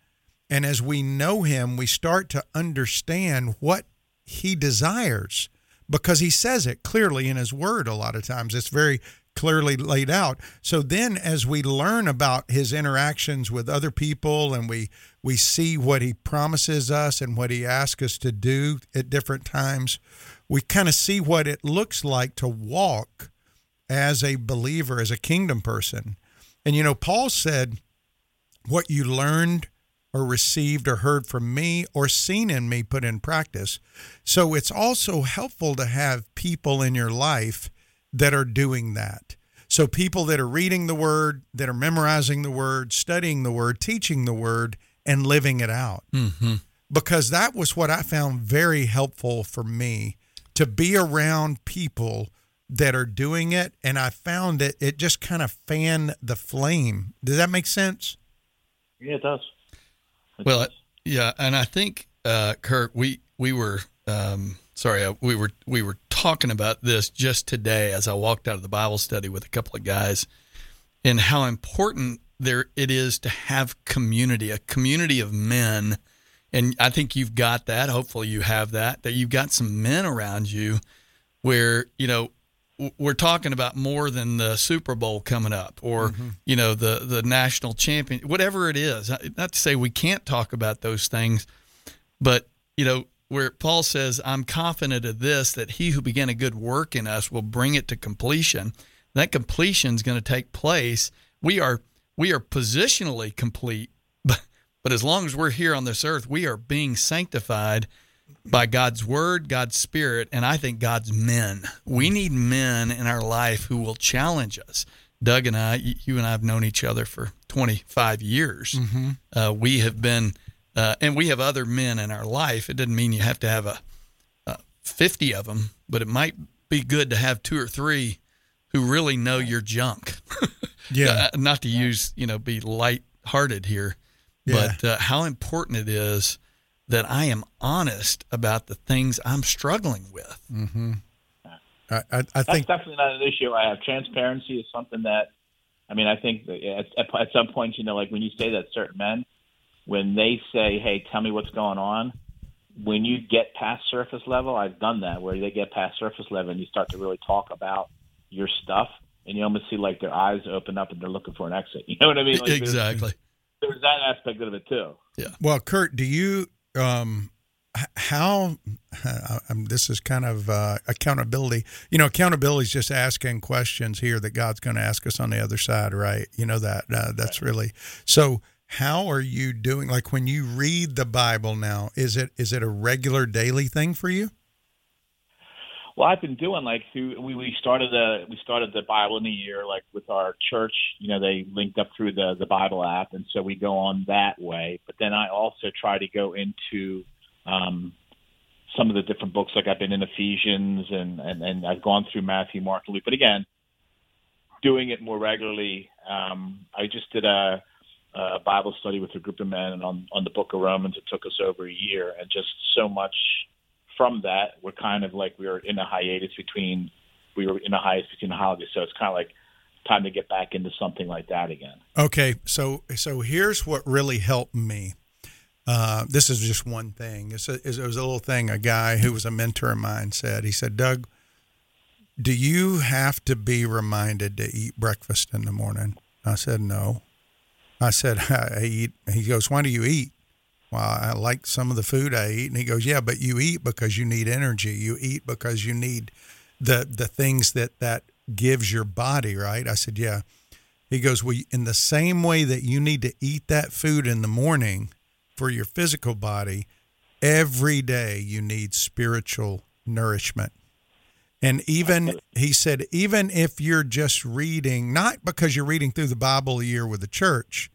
and as we know him, we start to understand what he desires because he says it clearly in his word a lot of times. It's very clearly laid out. So then as we learn about his interactions with other people and we we see what he promises us and what he asks us to do at different times, we kind of see what it looks like to walk as a believer, as a kingdom person. And you know, Paul said, What you learned or received or heard from me or seen in me, put in practice. So it's also helpful to have people in your life that are doing that. So people that are reading the word, that are memorizing the word, studying the word, teaching the word, and living it out. Mm-hmm. Because that was what I found very helpful for me to be around people that are doing it. And I found that it just kind of fanned the flame. Does that make sense? Yeah, it does. Well, uh, yeah, and I think uh, Curt, we we were um, sorry, uh, we were we were talking about this just today as I walked out of the Bible study with a couple of guys, and how important there it is to have community, a community of men, and I think you've got that. Hopefully, you have that. That you've got some men around you, where you know we're talking about more than the Super Bowl coming up, or Mm-hmm. you know the the national champion, whatever it is. Not to say we can't talk about those things, but you know where Paul says, "I'm confident of this that he who began a good work in us will bring it to completion." That completion is going to take place. We are we are positionally complete, but as long as we're here on this earth, we are being sanctified by God's word, God's spirit, and I think God's men. We need men in our life who will challenge us. Doug and I, you and I have known each other for 25 years. Mhm. Uh, we have been, uh, and we have other men in our life. It doesn't mean you have to have a, a 50 of them, but it might be good to have two or three who really know your junk. Yeah. Uh, not to use, you know, be light-hearted here, Yeah. but uh, how important it is that I am honest about the things I'm struggling with. Mm-hmm. I, I, I That's think definitely not an issue. I have transparency is something that, I mean, I think that at, at, at some point, you know, like when you say that certain men, when they say, "Hey, tell me what's going on," when you get past surface level, I've done that where they get past surface level and you start to really talk about your stuff, and you almost see like their eyes open up and they're looking for an exit. You know what I mean? Like, exactly. There's that aspect of it too. Yeah. Well, Curt, do you um how uh, um, this is kind of uh, accountability. You know, accountability is just asking questions here that God's going to ask us on the other side, right? You know that uh, that's really so. How are you doing? Like when you read the Bible now, is it is it a regular daily thing for you? Well, I've been doing like through we, we started the we started the Bible in a year like with our church. You know, they linked up through the the Bible app, and so we go on that way. But then I also try to go into um, some of the different books. Like I've been in Ephesians, and and and I've gone through Matthew, Mark, and Luke. But again, doing it more regularly. Um, I just did a, a Bible study with a group of men on on the Book of Romans. It took us over a year, and just so much from that, we're kind of like we were in a hiatus between we were in a hiatus between the holidays, so it's kind of like time to get back into something like that again. Okay, so so here's what really helped me. Uh, this is just one thing. It's a, it was a little thing. A guy who was a mentor of mine said. He said, "Doug, do you have to be reminded to eat breakfast in the morning?" I said, "No." I said, "I eat." He goes, "Why do you eat?" Well, I like some of the food I eat, and he goes, "Yeah, but you eat because you need energy. You eat because you need the the things that that gives your body, right?" I said, "Yeah." He goes, Well, in the same way that you need to eat that food in the morning for your physical body, every day you need spiritual nourishment. And even, he said, even if you're just reading, not because you're reading through the Bible a year with the church,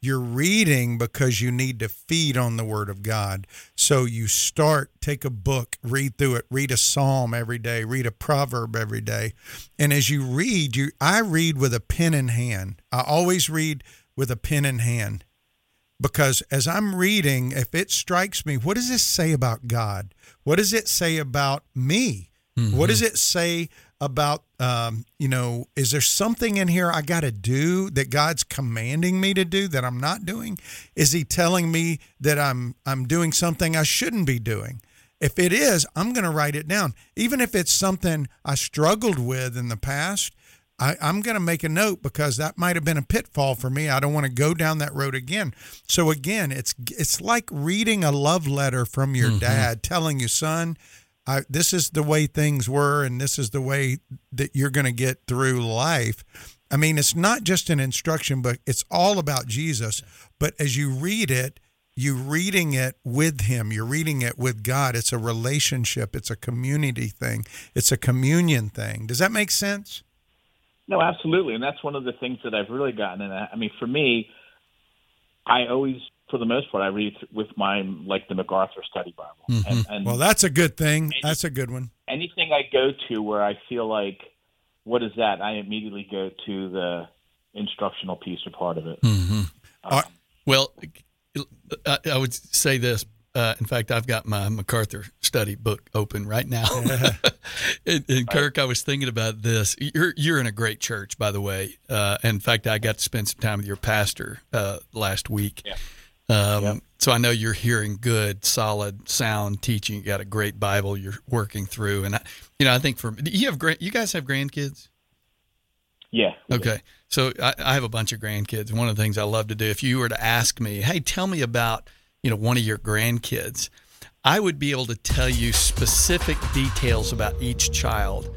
you're reading because you need to feed on the Word of God. So you start, take a book, read through it, read a psalm every day, read a proverb every day. And as you read, you I read with a pen in hand. I always read with a pen in hand because as I'm reading, if it strikes me, what does this say about God? What does it say about me? What does mm-hmm. it say about, um, you know, is there something in here I got to do that God's commanding me to do that I'm not doing? Is He telling me that I'm I'm doing something I shouldn't be doing? If it is, I'm going to write it down, even if it's something I struggled with in the past. I, I'm going to make a note because that might have been a pitfall for me. I don't want to go down that road again. So again, it's it's like reading a love letter from your Mm-hmm. dad, telling you, son, I, this is the way things were, and this is the way that you're going to get through life. I mean, it's not just an instruction book; it's all about Jesus. But as you read it, you're reading it with Him. You're reading it with God. It's a relationship. It's a community thing. It's a communion thing. Does that make sense? No, absolutely, and that's one of the things that I've really gotten. And I I mean, for me, I always, for the most part, I read with my like the MacArthur Study Bible. And, and well, that's a good thing. That's a good one. anything I go to where I feel like, what is that? I immediately go to the instructional piece or part of it. Mm-hmm. well, I, I would say this. Uh, in fact, I've got my MacArthur study book open right now. and, and Kirk, I was thinking about this. You're you're in a great church, by the way. Uh, in fact, I got to spend some time with your pastor uh, last week. Um, so I know you're hearing good, solid, sound teaching. You got a great Bible you're working through, and I, you know I think for you have grand, you guys have grandkids. Yeah. Okay. So I, I have a bunch of grandkids. One of the things I love to do, if you were to ask me, hey, tell me about, you know, one of your grandkids, I would be able to tell you specific details about each child